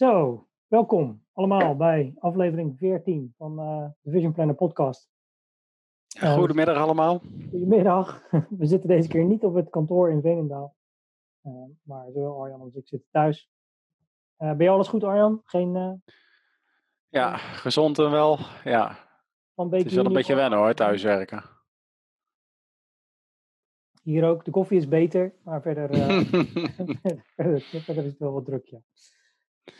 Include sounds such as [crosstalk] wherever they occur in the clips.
Zo, welkom allemaal bij aflevering 14 van uh, de Vision Planner podcast. Uh, Goedemiddag allemaal. Goedemiddag. [laughs] We zitten deze keer niet op het kantoor in Veenendaal. Uh, maar zowel Arjan als ik zitten thuis. ben je alles goed Arjan? Geen... ja, gezond en wel. Ja. Van het is wel een beetje wennen hoor, thuiswerken. Hier ook. De koffie is beter, maar verder, [laughs] [laughs] verder, verder, is het wel wat druk, ja.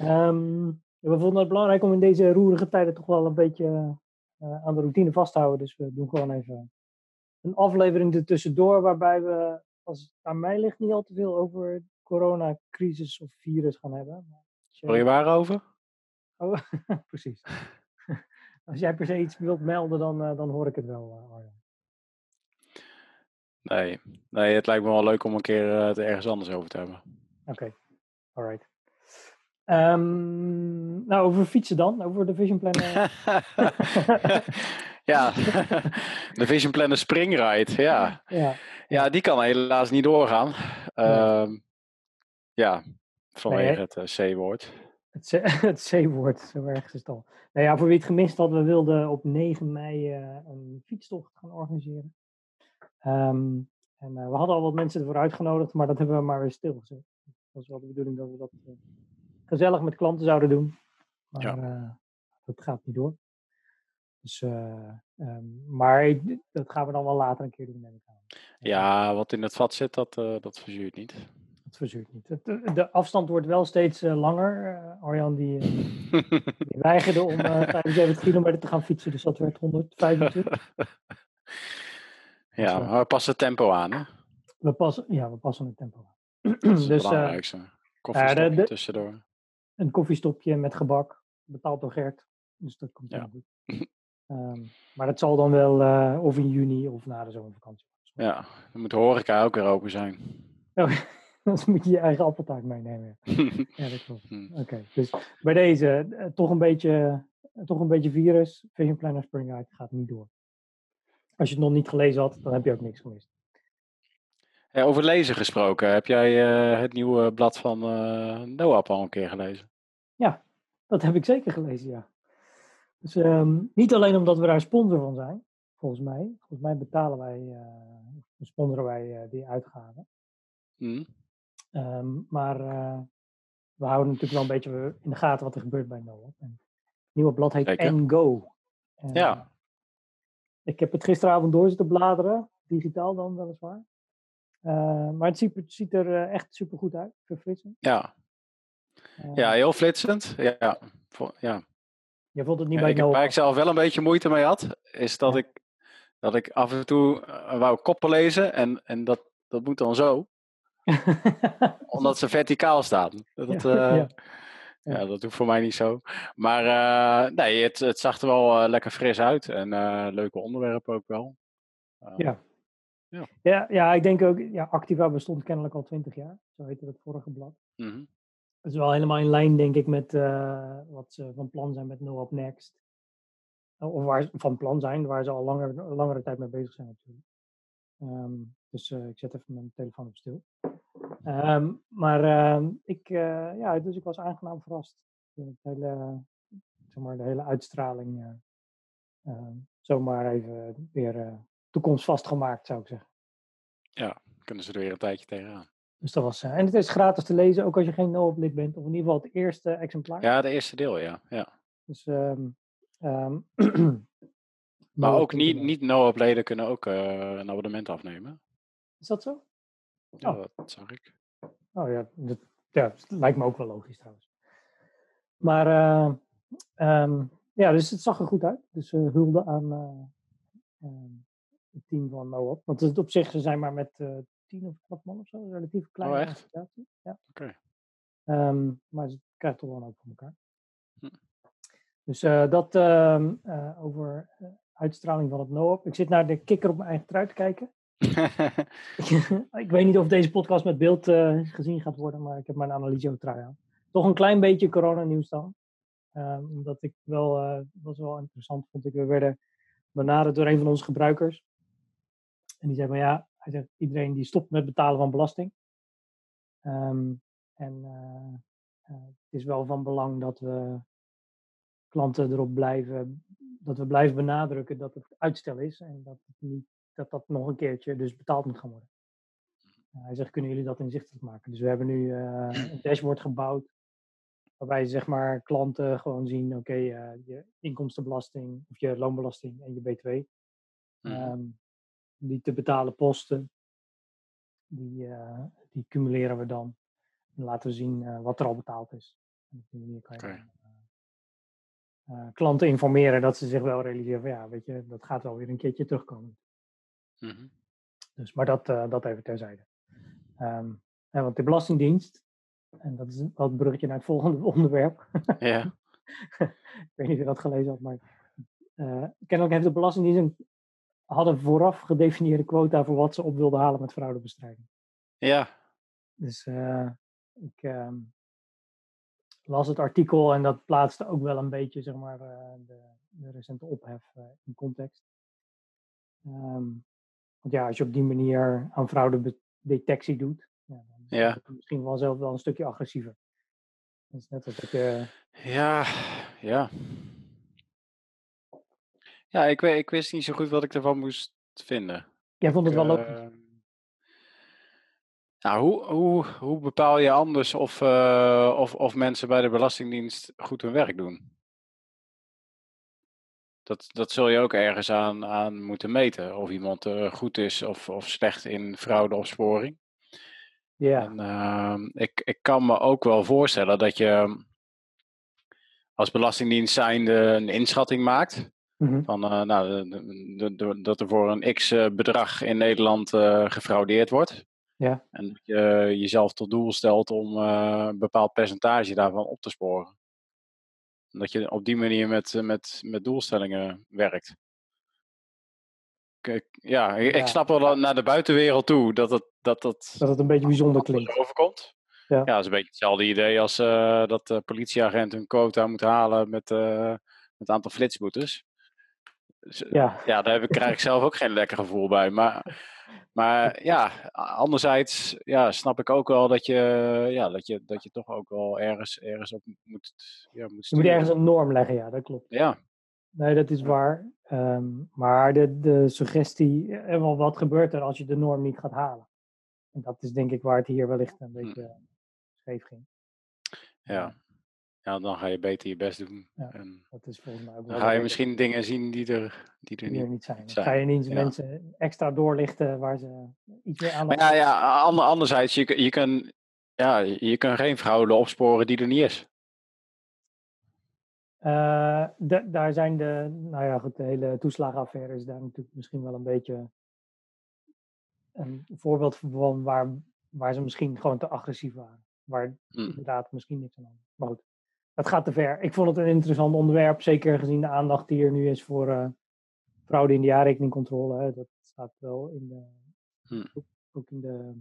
Um, we vonden het belangrijk om in deze roerige tijden toch wel een beetje uh, aan de routine vast te houden. Dus we doen gewoon even een aflevering ertussendoor, waarbij we, als het aan mij ligt, niet al te veel over coronacrisis of virus gaan hebben. Wil je waarover? Oh, [laughs] precies. [laughs] Als jij per se iets wilt melden, dan, uh, dan hoor ik het wel, uh, Arjan. Nee. nee, het lijkt me wel leuk om een keer het ergens anders over te hebben. Oké, okay. alright. Um, nou, over fietsen dan, over de Vision Planner. [laughs] ja, [laughs] de Vision Planner Springride, ja. ja. Ja, die kan helaas niet doorgaan. Ja, ja vanwege nee, het uh, C-woord. [laughs] Het C-woord, zo erg is het al. Nou ja, voor wie het gemist had, we wilden op 9 mei uh, een fietstocht gaan organiseren. Um, en uh, we hadden al wat mensen ervoor uitgenodigd, maar dat hebben we maar weer stilgezet. Dat was wel de bedoeling dat we dat gezellig met klanten zouden doen. Maar ja. uh, dat gaat niet door. Dus, um, maar dat gaan we dan wel later een keer doen, neem ik aan. Ja, wat in het vat zit, dat, dat verzuurt niet. Dat verzuurt niet. Het, de afstand wordt wel steeds langer. Arjan die, [laughs] die weigerde om 75 kilometer te gaan fietsen, dus dat werd 125. [laughs] Ja, dus, maar we passen het tempo aan, hè? We passen, ja, we passen het tempo aan. [clears throat] Dat is het dus, belangrijkste. Koffiestopje uh, de, tussendoor. Een koffiestopje met gebak, betaald door Gert. Dus dat komt ja. goed. Um, [laughs] maar dat zal dan wel uh, of in juni of na de zomervakantie. Ja, dan moet de horeca ook weer open zijn. Oh, [laughs] dan moet je je eigen appeltaart meenemen. ja, [laughs] dat klopt. Hm. Oké, okay, dus bij deze uh, toch, een beetje, uh, toch een beetje virus. Vision Planner Spring Out gaat niet door. Als je het nog niet gelezen had, dan heb je ook niks gemist. Over lezen gesproken, heb jij het nieuwe blad van Noap al een keer gelezen? Ja, dat heb ik zeker gelezen, ja. Dus um, niet alleen omdat we daar sponsor van zijn, volgens mij. Volgens mij betalen wij, uh, sponsoren wij die uitgaven. Mm. Um, maar we houden natuurlijk wel een beetje in de gaten wat er gebeurt bij Noap. het nieuwe blad heet Ngo. ja. Ik heb het gisteravond door zitten bladeren, digitaal dan weliswaar. Maar het ziet, het ziet er echt super goed uit, verfrissend. Ja. Ja, heel flitsend. Ja, ja. Je vond het niet bij Waar ik zelf wel een beetje moeite mee had, is dat, ja. ik, dat ik af en toe wou koppen lezen en, en dat, dat moet dan zo. [laughs] Omdat ze verticaal staan. Dat, ja. Ja, dat doet voor mij niet zo. Maar uh, nee, het, het zag er wel uh, lekker fris uit. En leuke onderwerpen ook wel. ja. Ja. Ja, ja, ik denk ook, ja, Activa bestond kennelijk al twintig jaar. Zo heette het vorige blad. Mm -hmm. Dat is wel helemaal in lijn, denk ik, met wat ze van plan zijn met No Up Next. Of waar ze van plan zijn, waar ze al langer, langere tijd mee bezig zijn natuurlijk. Um, dus ik zet even mijn telefoon op stil. Um, maar uh, ik, ja, dus ik was aangenaam verrast. De hele, zeg de hele uitstraling zomaar even weer toekomstvast gemaakt, zou ik zeggen. Ja, kunnen ze er weer een tijdje tegenaan. Dus dat was, en het is gratis te lezen, ook als je geen no-op-lid bent. Of in ieder geval het eerste exemplaar. Ja, de eerste deel, ja. ja. Dus, um, um, [clears throat] maar ook niet, niet no-op-leden kunnen ook een abonnement afnemen. Is dat zo? Ja, oh. dat zag ik. Oh ja dat, ja, lijkt me ook wel logisch trouwens. Maar uh, um, ja, dus het zag er goed uit. Dus uh, hulde aan uh, het team van NoOp. Want het op zich, ze zijn maar met tien of wat man of zo. Een relatief kleine oh, echt? Ja. Oké. Okay. Um, maar ze krijgen toch wel ook voor elkaar. Hm. Dus dat ehm, over uitstraling van het NoOp. Ik zit naar de kikker op mijn eigen trui te kijken. [laughs] ik weet niet of deze podcast met beeld gezien gaat worden, maar ik heb mijn analyse trui aan. Toch een klein beetje coronanieuws dan. Um, omdat ik wel, was wel interessant vond. Ik, we werden benaderd door een van onze gebruikers. En die zei van ja, hij zegt iedereen die stopt met betalen van belasting. Um, en, uh, het is wel van belang dat we klanten erop blijven, dat we blijven benadrukken dat het uitstel is en dat, het niet, dat dat nog een keertje dus betaald moet gaan worden. hij zegt, kunnen jullie dat inzichtelijk maken? Dus we hebben nu een [clears throat] dashboard gebouwd Waarbij zeg maar klanten gewoon zien, oké, eh, je inkomstenbelasting of je loonbelasting en je BTW. Mm. Ehm, die te betalen posten, die, uh, die cumuleren we dan. En laten we zien uh, wat er al betaald is. En op die manier kan je klanten informeren dat ze zich wel realiseren van ja, weet je, dat gaat wel weer een keertje terugkomen. Mm -hmm. Dus, maar dat, dat even terzijde. Um, want de Belastingdienst en dat is wel het bruggetje naar het volgende [laughs] onderwerp. Ja. [laughs] ik weet niet of je dat gelezen had, maar uh, kennelijk heeft de Belastingdienst een, hadden vooraf gedefinieerde quota voor wat ze op wilden halen met fraudebestrijding. Ja. Dus uh, ik uh, las het artikel en dat plaatste ook wel een beetje zeg maar, uh, de, de, recente ophef in context. Um, want ja, als je op die manier aan fraudedetectie doet, ja, ja. Misschien wel zelf wel een stukje agressiever. Dat is net als ik. Ja, ja. Ja, ik, ik wist niet zo goed wat ik ervan moest vinden. Jij vond het wel logisch? Uh, nou, hoe, hoe, hoe bepaal je anders of, uh, of, of mensen bij de Belastingdienst goed hun werk doen? Dat, dat zul je ook ergens aan, aan moeten meten. Of iemand uh, goed is of, of slecht in fraudeopsporing. Ja. En, uh, ik, ik kan me ook wel voorstellen dat je als Belastingdienst zijnde een inschatting maakt. Mm-hmm. Van, uh, nou, de, de, dat er voor een x eh, bedrag in Nederland uh, gefraudeerd wordt. Ja. En dat je jezelf tot doel stelt om een bepaald percentage daarvan op te sporen. Dat je op die manier met, met, met doelstellingen werkt ja, ik, snap wel naar de buitenwereld toe dat het, dat, dat, dat het een beetje bijzonder klinkt. Overkomt. Ja. ja, dat is een beetje hetzelfde idee als uh, dat de politieagent een quota moet halen met, uh, met een aantal flitsboetes. Dus, eh, ja. ja, daar heb ik, krijg ik zelf ook geen lekker gevoel bij. Maar, maar [laughs] ja, anderzijds ja, snap ik ook wel dat je, ja, dat je, dat je toch ook wel ergens, ergens op moet, ja, moet Je moet ergens een norm leggen, ja, dat klopt. Ja, Nee, dat is waar. Um, maar de, de suggestie, eh, wat gebeurt er als je de norm niet gaat halen? En dat is denk ik waar het hier wellicht een hm. beetje scheef ging. Ja. Ja, dan ga je beter je best doen. Ja, en dat is volgens mij ook dan ga je misschien dingen zien die er, die er, die niet, zijn. zijn. ga je niet mensen extra doorlichten waar ze iets meer aan Maar ja, ja ander, anderzijds, je, je, kan, ja, je kan geen fraude opsporen die er niet is. Uh, daar zijn de, nou ja, goed, de hele toeslagenaffaire is daar natuurlijk misschien wel een beetje een voorbeeld van waar, waar ze misschien gewoon te agressief waren. Waar hm. inderdaad misschien niks aan hadden. Maar goed, dat gaat te ver. Ik vond het een interessant onderwerp, zeker gezien de aandacht die er nu is voor uh, fraude in de jaarrekeningcontrole. Hè. Dat staat wel in de, hm. ook, ook in de,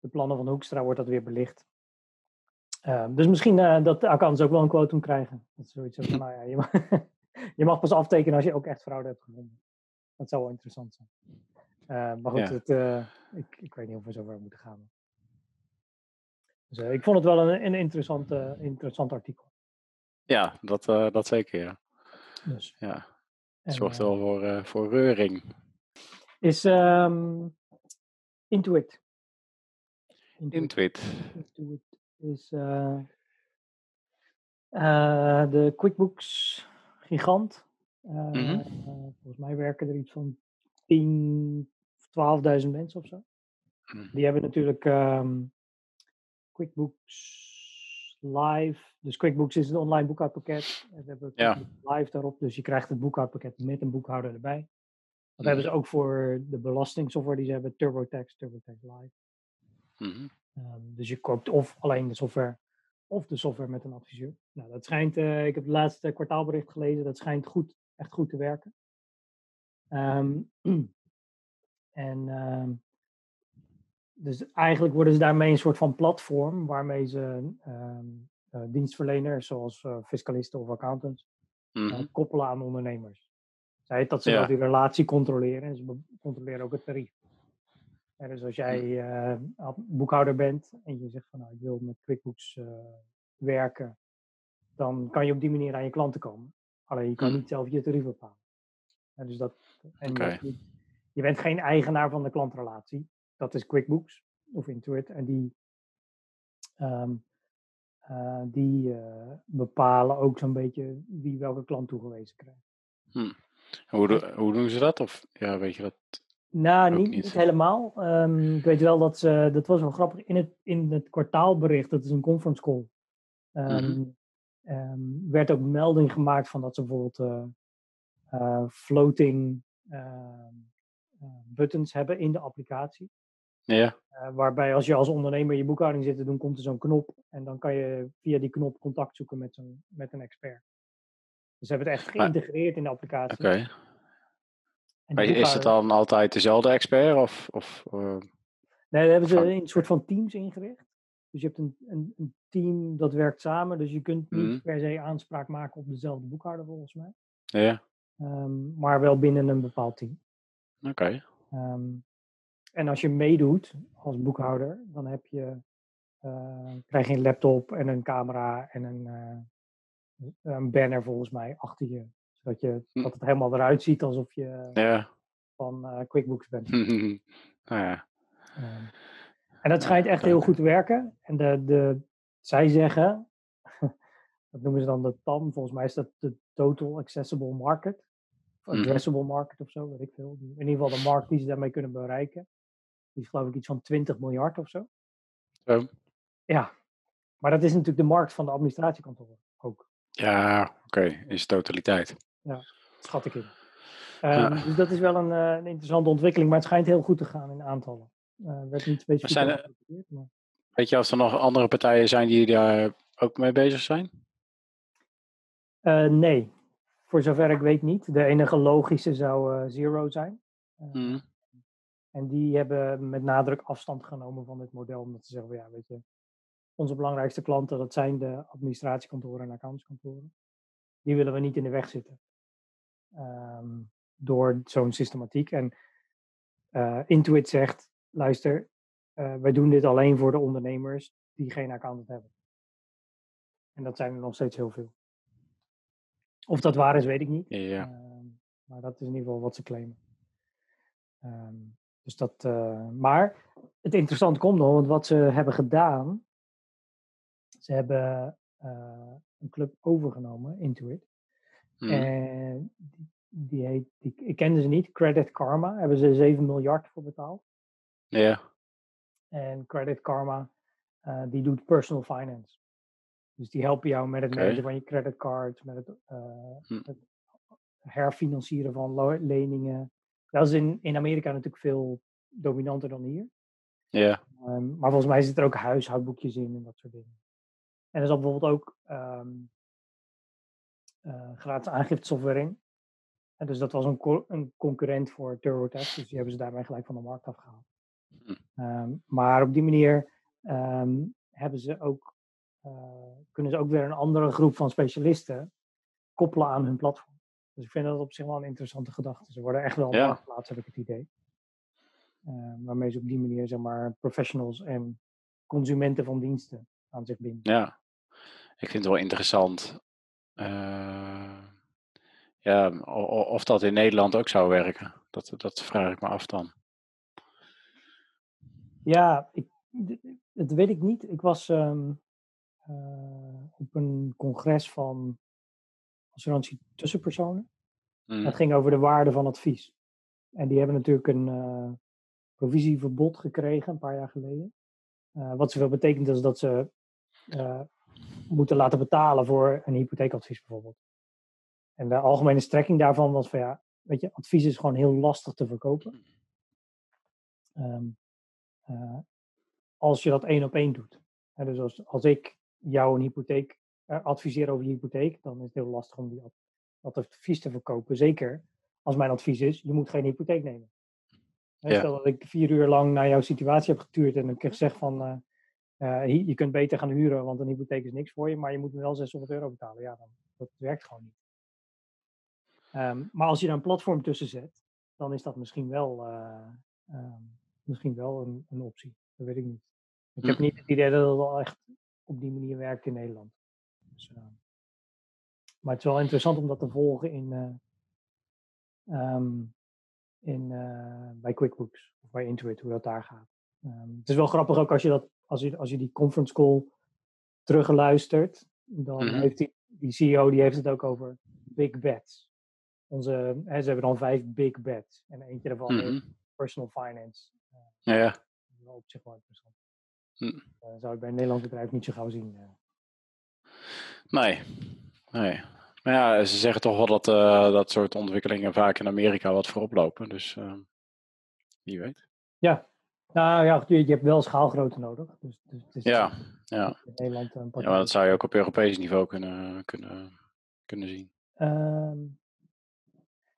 de plannen van Hoekstra wordt dat weer belicht. Ehm, dus misschien uh, dat accounts ook wel een quotum krijgen. Dat is zoiets [laughs] van, nou ja, je mag, [laughs] je mag, pas aftekenen als je ook echt fraude hebt gevonden. Dat zou wel interessant zijn. Uh, maar goed, het, uh, ik, ik weet niet of we zover moeten gaan. Dus, ik vond het wel een, een interessant, interessant artikel. Ja, dat, dat zeker, ja. Dus. ja. Het zorgt wel voor, voor reuring. Is um, Intuit. Intuit. Intuit is uh, uh, de QuickBooks gigant. Uh, mm-hmm. volgens mij werken er iets van 10, 12.000 mensen of zo. Mm. Die hebben natuurlijk um, QuickBooks Live. Dus QuickBooks is een online boekhoudpakket. En we hebben ja. Live daarop. Dus je krijgt het boekhoudpakket met een boekhouder erbij. Dat hebben ze ook voor de belastingsoftware die ze hebben. TurboTax, TurboTax Live. Mm-hmm. Ehm, dus je koopt of alleen de software of de software met een adviseur. Nou, dat schijnt, uh, ik heb het laatste kwartaalbericht gelezen, dat schijnt goed, echt goed te werken. Um, [clears throat] en um, dus eigenlijk worden ze daarmee een soort van platform waarmee ze uh, dienstverleners zoals uh, fiscalisten of accountants mm koppelen aan ondernemers. Zij dat ze ja. wel die relatie controleren en ze controleren ook het tarief. dus als jij boekhouder bent en je zegt van nou, ik wil met QuickBooks werken, dan kan je op die manier aan je klanten komen. Alleen je kan mm. niet zelf je tarief bepalen. dus dat, en je bent geen eigenaar van de klantrelatie. Dat is QuickBooks of Intuit. En die, ehm, eh, die uh, bepalen ook zo'n beetje wie welke klant toegewezen krijgt. Hm. Hoe, hoe, doen ze dat? Of ja, weet je dat? Nou, niet, niet. helemaal. Um, ik weet wel dat ze, dat was wel grappig, in het, in het kwartaalbericht, dat is een conference call, um, um, werd ook melding gemaakt van dat ze bijvoorbeeld uh, floating buttons hebben in de applicatie. Ja. Uh, waarbij als je als ondernemer je boekhouding zit te doen, komt er zo'n knop. En dan kan je via die knop contact zoeken met, zo'n, met een expert. Dus ze hebben het echt geïntegreerd in de applicatie. Oké. Maar is het dan altijd dezelfde expert? Of, of, uh, nee, daar hebben ze een soort van teams ingericht. Dus je hebt een, een, een team dat werkt samen. Dus je kunt niet mhm. per se aanspraak maken op dezelfde boekhouder volgens mij. Ja. Um, maar wel binnen een bepaald team. Oké. Ehm, en als je meedoet als boekhouder, dan heb je, uh, krijg je een laptop en een camera en een, uh, een banner volgens mij achter je. Zodat je, hm. dat het helemaal eruit ziet alsof je ja. van uh, QuickBooks bent. nou [laughs] ja. Um, en dat schijnt echt heel goed te werken. En de, de, zij zeggen, [laughs] dat noemen ze dan de TAM, volgens mij is dat de Total Accessible Market. Of mhm. addressable market of zo, weet ik veel. In ieder geval de markt die ze daarmee kunnen bereiken. Die is geloof ik iets van 20 miljard of zo. Ja, maar dat is natuurlijk de markt van de administratiekantoren ook. Ja, oké, in zijn totaliteit. Ja, schat ik in. Um, Dus dat is wel een, uh, een, interessante ontwikkeling, maar het schijnt heel goed te gaan in aantallen. Uh, werd niet specifiek. Zijn er, maar... Weet je of er nog andere partijen zijn die daar ook mee bezig zijn? Uh, nee, voor zover ik weet niet. De enige logische zou uh, Zero zijn. Mm. En die hebben met nadruk afstand genomen van dit model. Omdat ze zeggen, ja, weet je, onze belangrijkste klanten, dat zijn de administratiekantoren en accountskantoren. Die willen we niet in de weg zitten. Um, door zo'n systematiek. En uh, Intuit zegt, luister, uh, wij doen dit alleen voor de ondernemers die geen accountant hebben. En dat zijn er nog steeds heel veel. Of dat waar is, weet ik niet. Ja. Uh, maar dat is in ieder geval wat ze claimen. Um, dus dat, uh, maar het interessante komt nog, want wat ze hebben gedaan, ze hebben uh, een club overgenomen, Intuit. Mm. En die, die, heet, die, ik kende ze niet, Credit Karma, hebben ze 7 miljard voor betaald. Ja. En Credit Karma, uh, die doet personal finance. Dus die helpen jou met het okay. managen van je creditcard, met het, uh, hm. het herfinancieren van leningen. Dat is in, in Amerika natuurlijk veel dominanter dan hier. Ja. Um, maar volgens mij zit er ook huishoudboekjes in en dat soort dingen. En er is bijvoorbeeld ook um, uh, gratis aangiftesoftware in. En dus dat was een, co een concurrent voor TurboTax, dus die hebben ze daarmee gelijk van de markt afgehaald. Um, maar op die manier hebben ze ook uh, kunnen ze ook weer een andere groep van specialisten koppelen aan hun platform. Dus ik vind dat op zich wel een interessante gedachte. Ze worden echt wel ja. heb ik het idee. Uh, waarmee ze op die manier, zeg maar, professionals en consumenten van diensten aan zich binden. Ja, ik vind het wel interessant. Uh, ja, of dat in Nederland ook zou werken. Dat, dat vraag ik me af dan. Ja, ik, dat weet ik niet. Ik was um, uh, op een congres van assurantie tussenpersonen. Mm. Dat ging over de waarde van advies. En die hebben natuurlijk een uh, provisieverbod gekregen een paar jaar geleden. Uh, wat zoveel betekent is dat ze moeten laten betalen voor een hypotheekadvies bijvoorbeeld. En de algemene strekking daarvan was van ja, weet je, advies is gewoon heel lastig te verkopen. Um, als je dat één op één doet. dus als, als ik jou een hypotheek adviseren over je hypotheek, dan is het heel lastig om die, dat advies te verkopen. Zeker als mijn advies is, je moet geen hypotheek nemen. Ja. Stel dat ik vier uur lang naar jouw situatie heb getuurd en ik zeg van, uh, uh, je kunt beter gaan huren, want een hypotheek is niks voor je, maar je moet me wel 600 euro betalen. Ja, dan, dat werkt gewoon niet. Um, maar als je daar een platform tussen zet, dan is dat misschien wel um, misschien wel een, een optie. Dat weet ik niet. Ik heb hm. niet het idee dat het wel echt op die manier werkt in Nederland. Dus, uh, maar het is wel interessant om dat te volgen in, uh, um, in, uh, bij QuickBooks of bij Intuit, hoe dat daar gaat. Um, het is wel grappig ook als je, dat, als je, als je die conference call terugluistert, dan mm -hmm. heeft die, die CEO die heeft het ook over big bets. Onze, hè, ze hebben dan vijf big bets en eentje daarvan mm -hmm. is personal finance. ja, ja. Op zich wel interessant. Mm. Dat zou ik bij een Nederlands bedrijf niet zo gauw zien. Nee, nee. Maar ja, ze zeggen toch wel dat uh, dat soort ontwikkelingen vaak in Amerika wat voorop lopen. Dus uh, wie weet. Ja, nou ja, je hebt wel schaalgrootte nodig. Dus, dus het is ja, ja. In Nederland een ja, maar dat zou je ook op Europees niveau kunnen, kunnen, kunnen zien. Um,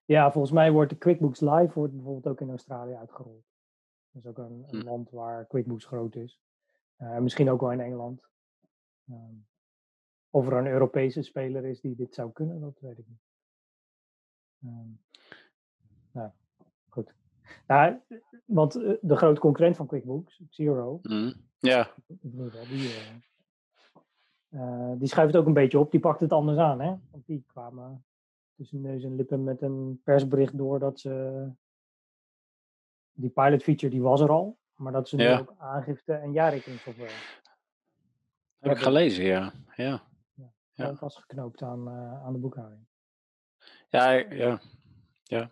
ja, volgens mij wordt de QuickBooks Live wordt bijvoorbeeld ook in Australië uitgerold. Dat is ook een, een hm. land waar QuickBooks groot is. Uh, misschien ook wel in Engeland. Um, of er een Europese speler is die dit zou kunnen, dat weet ik niet. Um, nou, goed. Nou, want eh, de grote concurrent van QuickBooks, Zero, mm, ja. die, uh, die schuift ook een beetje op. Die pakt het anders aan, hè? Want die kwamen tussen neus en lippen met een persbericht door dat ze die pilot feature die was er al, maar dat ze nu ook aangifte en jaarrekeningssoftware. Heb ik gelezen, ja. ja. Ja. Vastgeknoopt aan, uh, aan de boekhouding. Ja, ja. ja.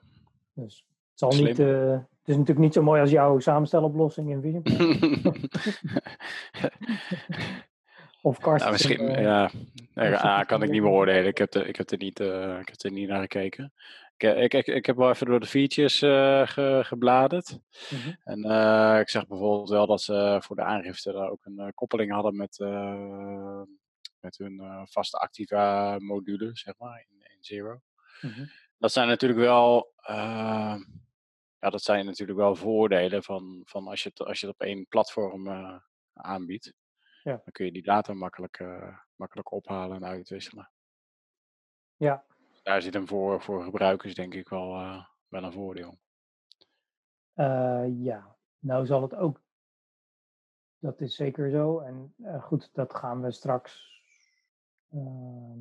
Dus het zal niet. Uh, het is natuurlijk niet zo mooi als jouw samensteloplossing in Vision. [laughs] of Karsten. Nou, misschien, uh, ja. ja, kan ik niet beoordelen. Ik heb, er, ik, heb er niet, ik heb er niet naar gekeken. Ik, ik, ik, heb wel even door de features uh, ge, gebladerd. Mm -hmm. En uh, ik zag bijvoorbeeld wel dat ze voor de aangifte daar ook een uh, koppeling hadden met, met hun vaste activa module, zeg maar, in, in Zero. Mm -hmm. Dat zijn natuurlijk wel ja, dat zijn natuurlijk wel voordelen van, van als, je het, als je het op één platform aanbiedt. Ja. Dan kun je die data makkelijk, uh, makkelijk ophalen en uitwisselen. Ja. Daar zit hem voor, voor gebruikers denk ik wel, uh, wel een voordeel. Ja, nou zal het ook. Dat is zeker zo. En goed, dat gaan we straks. Ehm,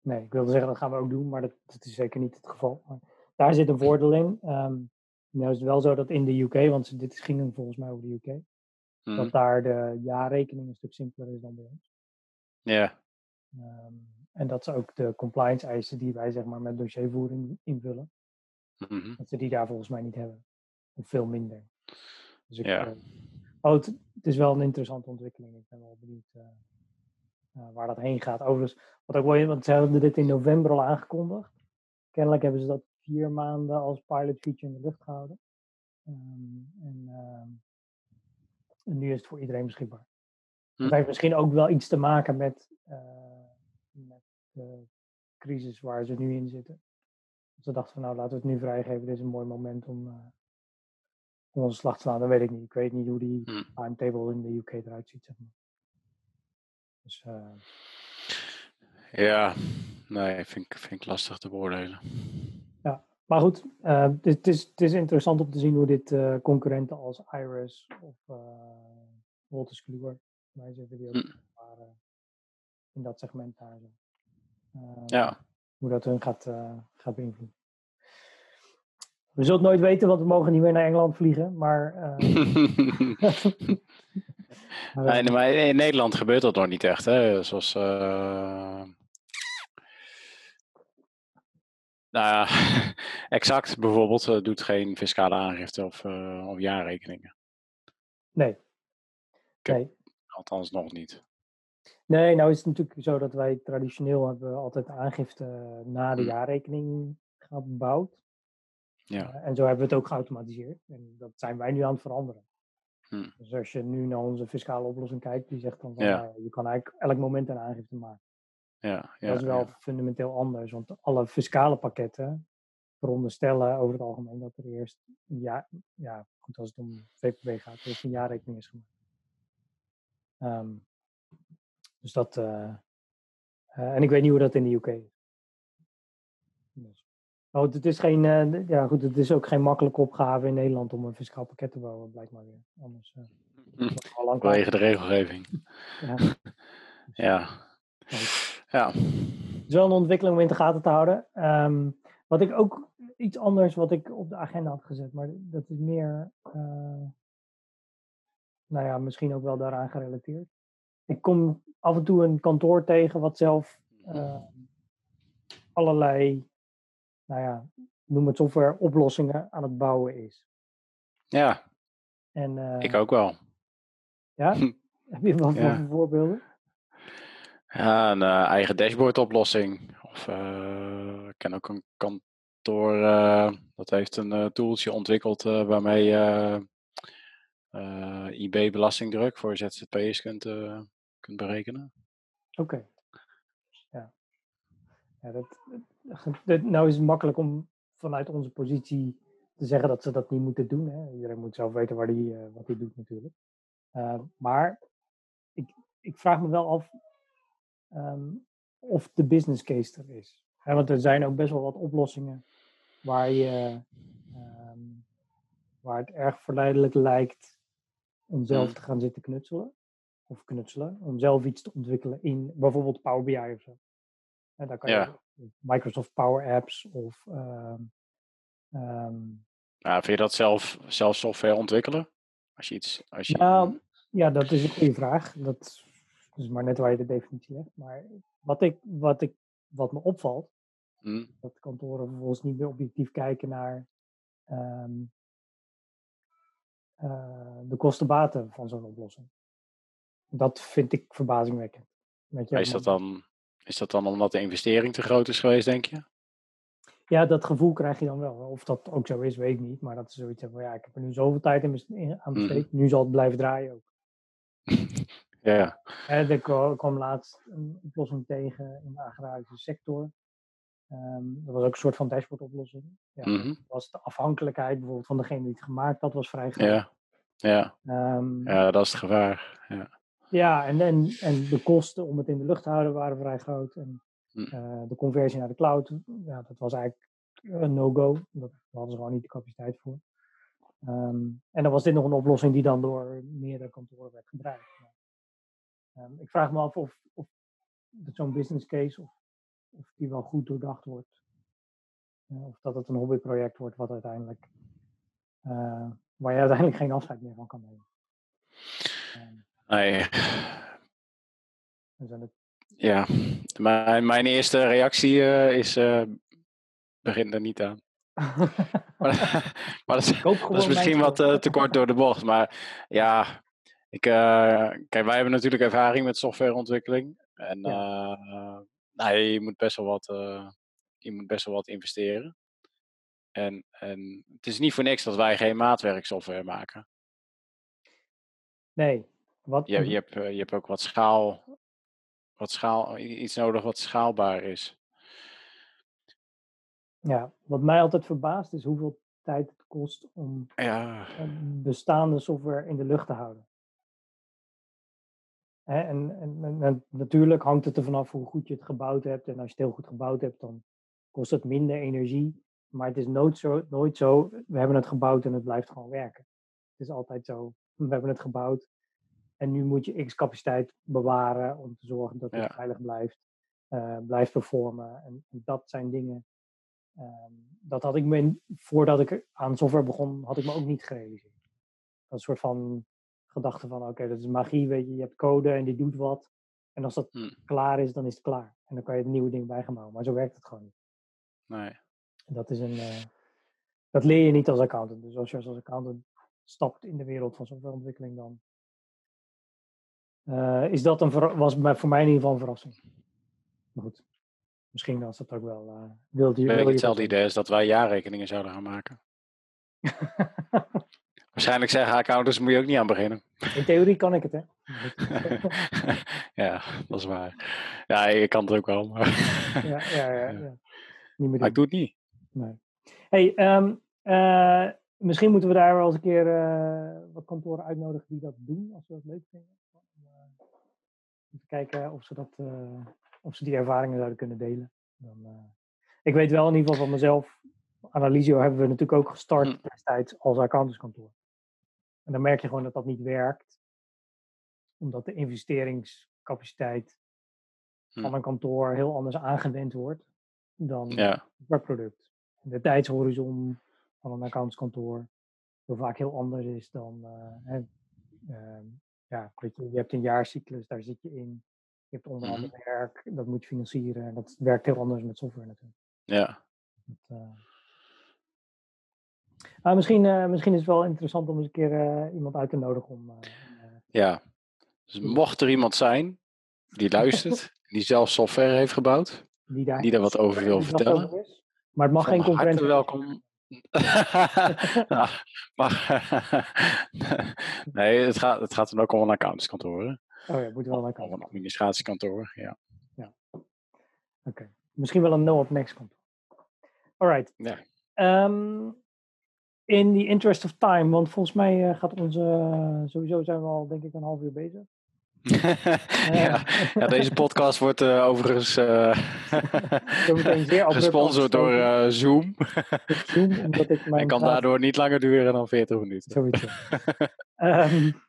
nee, ik wilde zeggen dat gaan we ook doen, maar dat, dat is zeker niet het geval. Maar daar zit een voordeel in. Um, nou is het wel zo dat in de UK, want dit ging volgens mij over de UK, Mm. Dat daar de jaarrekening een stuk simpeler is dan bij ons. Ja. Um, en dat ze ook de compliance eisen die wij zeg maar met dossiervoering invullen, mm -hmm. dat ze die daar volgens mij niet hebben. Of veel minder. Dus ik, ja. Uh, oh, het, is wel een interessante ontwikkeling. Ik ben wel benieuwd uh, uh, waar dat heen gaat. Overigens, wat ook wel, want ze hebben dit in november al aangekondigd. Kennelijk hebben ze dat vier maanden als pilot feature in de lucht gehouden. Um, en ehm, en nu is het voor iedereen beschikbaar. Hm. Dat heeft misschien ook wel iets te maken met, uh, met de crisis waar ze nu in zitten. Ze dachten van nou laten we het nu vrijgeven, dit is een mooi moment om, uh, om onze slag te slaan. Dat weet ik niet. Ik weet niet hoe die hm. timetable in de UK eruit ziet. Zeg maar. Dus, uh, ja, nee, vind ik, vind ik lastig te beoordelen. Ja, maar goed, uh, het, is, het is interessant om te zien hoe dit uh, concurrenten als Iris of uh, Wolters Kluwer, mij zitten die ook mm. waren in dat segment daar. ja. Hoe dat hun gaat, gaat beïnvloeden. We zullen het nooit weten, want we mogen niet meer naar Engeland vliegen, maar... [laughs] nee, maar in Nederland gebeurt dat nog niet echt, hè? Zoals... Nou ja, [laughs] exact bijvoorbeeld doet geen fiscale aangifte of, uh, of jaarrekeningen. Nee. nee. Althans nog niet. Nee, nou is het natuurlijk zo dat wij traditioneel hebben altijd aangifte na de hm. jaarrekening gebouwd. Ja. Uh, en zo hebben we het ook geautomatiseerd. En dat zijn wij nu aan het veranderen. Hm. Dus als je nu naar onze fiscale oplossing kijkt, die zegt dan van ja. Je kan eigenlijk elk moment een aangifte maken. Ja, ja, dat is wel ja. fundamenteel anders, want alle fiscale pakketten veronderstellen over het algemeen dat er eerst een jaar, ja, goed als het om VPB gaat, eerst een jaarrekening is gemaakt. Um, dus dat, uh, uh, en ik weet niet hoe dat in de UK is. Dus. Oh, het is geen, uh, ja goed, het is ook geen makkelijke opgave in Nederland om een fiscaal pakket te bouwen, blijkt maar weer. Anders. Uh, Vanwege de regelgeving. ja. [laughs] ja. ja. Het is wel een ontwikkeling om in de gaten te houden. Um, wat ik ook iets anders wat ik op de agenda had gezet, maar dat is meer, uh, nou ja, misschien ook wel daaraan gerelateerd. Ik kom af en toe een kantoor tegen wat zelf uh, allerlei, nou ja, noem het software oplossingen aan het bouwen is. Ja. En, uh, ik ook wel. Ja? [laughs] Heb je wat ja. voorbeelden? Ja, een uh, eigen dashboard oplossing. Of uh, ik ken ook een kantoor dat heeft een tooltje ontwikkeld waarmee je IB-belastingdruk voor ZZP'ers kunt, kunt berekenen. Oké. Ja. ja dat, nou is het makkelijk om vanuit onze positie te zeggen dat ze dat niet moeten doen. Hè. Iedereen moet zelf weten waar die, wat hij doet natuurlijk. maar ik, ik vraag me wel af um, of de business case er is. want er zijn ook best wel wat oplossingen waar, je, um, waar het erg verleidelijk lijkt om zelf mm. te gaan zitten knutselen. Of knutselen, om zelf iets te ontwikkelen in bijvoorbeeld Power BI of zo. En dan kan je Microsoft Power Apps of. Um, ja, vind je dat zelf, zelf software ontwikkelen? Als je iets. Als je... Nou, ja, dat is een goede vraag. Dat dus maar net waar je de definitie legt. Maar wat, ik, wat, ik, wat me opvalt, mm. dat kantoren vervolgens niet meer objectief kijken naar um, uh, de kostenbaten van zo'n oplossing. Dat vind ik verbazingwekkend. Met is, dat dan, is dat dan omdat de investering te groot is geweest, denk je? Ja, dat gevoel krijg je dan wel. Of dat ook zo is, weet ik niet. Maar dat is zoiets van, ja, ik heb er nu zoveel tijd in aan besteed. Mm. Nu zal het blijven draaien ook. [laughs] Ja. Er kwam laatst een oplossing tegen in de agrarische sector. Um, dat was ook een soort van dashboardoplossing. Ja, mm was de afhankelijkheid bijvoorbeeld van degene die het gemaakt had, was vrij groot. Ja, ja. Um, ja dat is het gevaar. Ja, ja en, en, en de kosten om het in de lucht te houden waren vrij groot. En uh, de conversie naar de cloud, ja, dat was eigenlijk een no-go. Daar hadden ze gewoon niet de capaciteit voor. Um, en dan was dit nog een oplossing die dan door meerdere kantoren werd gebruikt. Um, ik vraag me af of, of zo'n business case, of, of die wel goed doordacht wordt. Uh, of dat het een hobbyproject wordt wat uiteindelijk, uh, waar je uiteindelijk geen afscheid meer van kan nemen. Um, nee. Het... Ja, mijn, mijn eerste reactie uh, is, begin er niet aan. [laughs] [laughs] maar, dat, is, dat is misschien wat te kort door de bocht. Maar ja, ik, uh, kijk, wij hebben natuurlijk ervaring met softwareontwikkeling. En ja. uh, nou, je, moet best wel wat, uh, je moet best wel wat investeren. En, en het is niet voor niks dat wij geen maatwerksoftware maken. Nee. Wat... Je, je, hebt, je hebt ook wat schaal, wat schaal, iets nodig wat schaalbaar is. Ja, wat mij altijd verbaast is hoeveel tijd het kost om ja. bestaande software in de lucht te houden. En, en, en, natuurlijk hangt het er vanaf hoe goed je het gebouwd hebt. En als je het heel goed gebouwd hebt, dan kost het minder energie. Maar het is nooit zo, nooit zo, we hebben het gebouwd en het blijft gewoon werken. Het is altijd zo, we hebben het gebouwd. En nu moet je x capaciteit bewaren om te zorgen dat het veilig blijft. Uh, blijft performen. En, dat zijn dingen. Um, dat had ik me, voordat ik aan software begon, had ik me ook niet gerealiseerd. Dat een soort van gedachte van oké, dat is magie, weet je, je hebt code en die doet wat. En als dat hmm. klaar is, dan is het klaar. En dan kan je het nieuwe ding bij gaan bouwen. Maar zo werkt het gewoon niet. Nee. Dat is een, uh, dat leer je niet als accountant. Dus als je als accountant stapt in de wereld van softwareontwikkeling, dan uh, is dat een was voor mij in ieder geval een verrassing. Maar goed, misschien was dat ook wel. Uh, wilde je, wil je hetzelfde idee is dat wij jaarrekeningen zouden gaan maken. [laughs] Waarschijnlijk zeggen accountants, moet je ook niet aan beginnen. In theorie kan ik het, hè? [laughs] ja, dat is waar. Ja, ik kan het ook wel. Maar [laughs] ja, ja, ja, ja. Niet meer maar ik doe het niet. Nee. Hey, um, uh, misschien moeten we daar wel eens een keer uh, wat kantoren uitnodigen die dat doen, als we dat leuk vinden. Om te kijken of ze, dat, of ze die ervaringen zouden kunnen delen. Dan, Ik weet wel in ieder geval van mezelf, Analysio hebben we natuurlijk ook gestart hm. destijds als accountantskantoor. En dan merk je gewoon dat dat niet werkt, omdat de investeringscapaciteit hm. van een kantoor heel anders aangewend wordt dan ja. het webproduct. De tijdshorizon van een accountskantoor heel vaak heel anders is dan. Uh, uh, ja, weet je, je hebt een jaarcyclus, daar zit je in. Je hebt onder andere mhm. werk, dat moet je financieren. En dat werkt heel anders met software natuurlijk. Ja. Dat, uh... misschien, uh, misschien is het wel interessant om eens een keer iemand uit te nodigen om. ja. Dus mocht er iemand zijn die luistert, [laughs] die zelf software heeft gebouwd, die daar, die daar wat over [laughs] wil vertellen. maar het mag geen concurrentie. welkom [laughs] nou, maar, [laughs] nee, het gaat, het gaat dan ook om een accountantskantoor. Oh ja, moet wel een accountant. een administratiekantoor, ja. ja. Oké, misschien wel een no-op next kantoor. Alright. Ja. Um, in the interest of time, want volgens mij uh, gaat onze, uh, sowieso zijn we al denk ik een half uur bezig. [laughs] ja, ja, deze podcast wordt uh, overigens [laughs] uh, gesponsord door uh, Zoom. Zoom omdat ik [laughs] mijn en kan daardoor niet langer duren dan 40 minuten. Zoiets. um,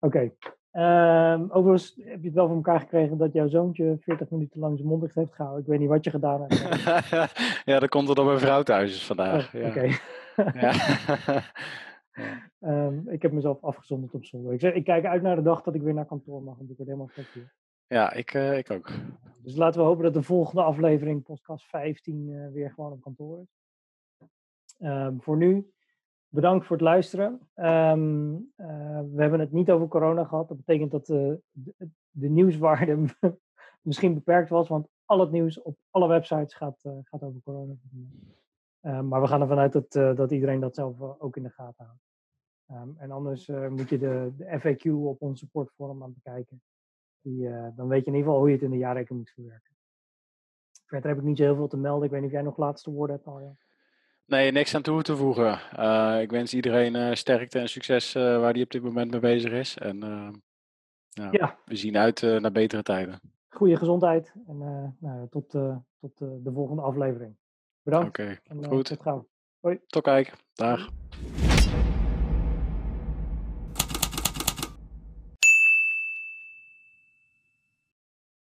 Oké. Okay. Um, overigens heb je het wel voor elkaar gekregen dat jouw zoontje 40 minuten lang zijn mond dicht heeft gehouden. Ik weet niet wat je gedaan hebt. ja, dat komt er door mijn vrouw thuis is vandaag. Oh, ja. Oké. ja. Um, ik heb mezelf afgezonderd op zondag. Ik, zeg, ik kijk uit naar de dag dat ik weer naar kantoor mag, want ik word helemaal gek hier. Ja, ik, uh, ik ook. Dus laten we hopen dat de volgende aflevering, podcast 15, uh, weer gewoon op kantoor is. Um, voor nu, bedankt voor het luisteren. Um, uh, we hebben het niet over corona gehad. Dat betekent dat de, de, nieuwswaarde [laughs] misschien beperkt was, want al het nieuws op alle websites gaat, gaat over corona. maar we gaan ervan uit dat, dat iedereen dat zelf ook in de gaten houdt. Um, en anders uh, moet je de, de, FAQ op onze supportforum aan bekijken. Die, uh, dan weet je in ieder geval hoe je het in de jaarrekening moet verwerken. Verder heb ik niet zo heel veel te melden. Ik weet niet of jij nog laatste woorden hebt, al. Nee, niks aan toe te voegen. Uh, ik wens iedereen sterkte en succes waar die op dit moment mee bezig is. En nou, ja. we zien uit naar betere tijden. Goede gezondheid en nou, tot, tot de volgende aflevering. Bedankt. Oké, okay, goed. Tot gauw. Hoi. Tot kijk. Dag.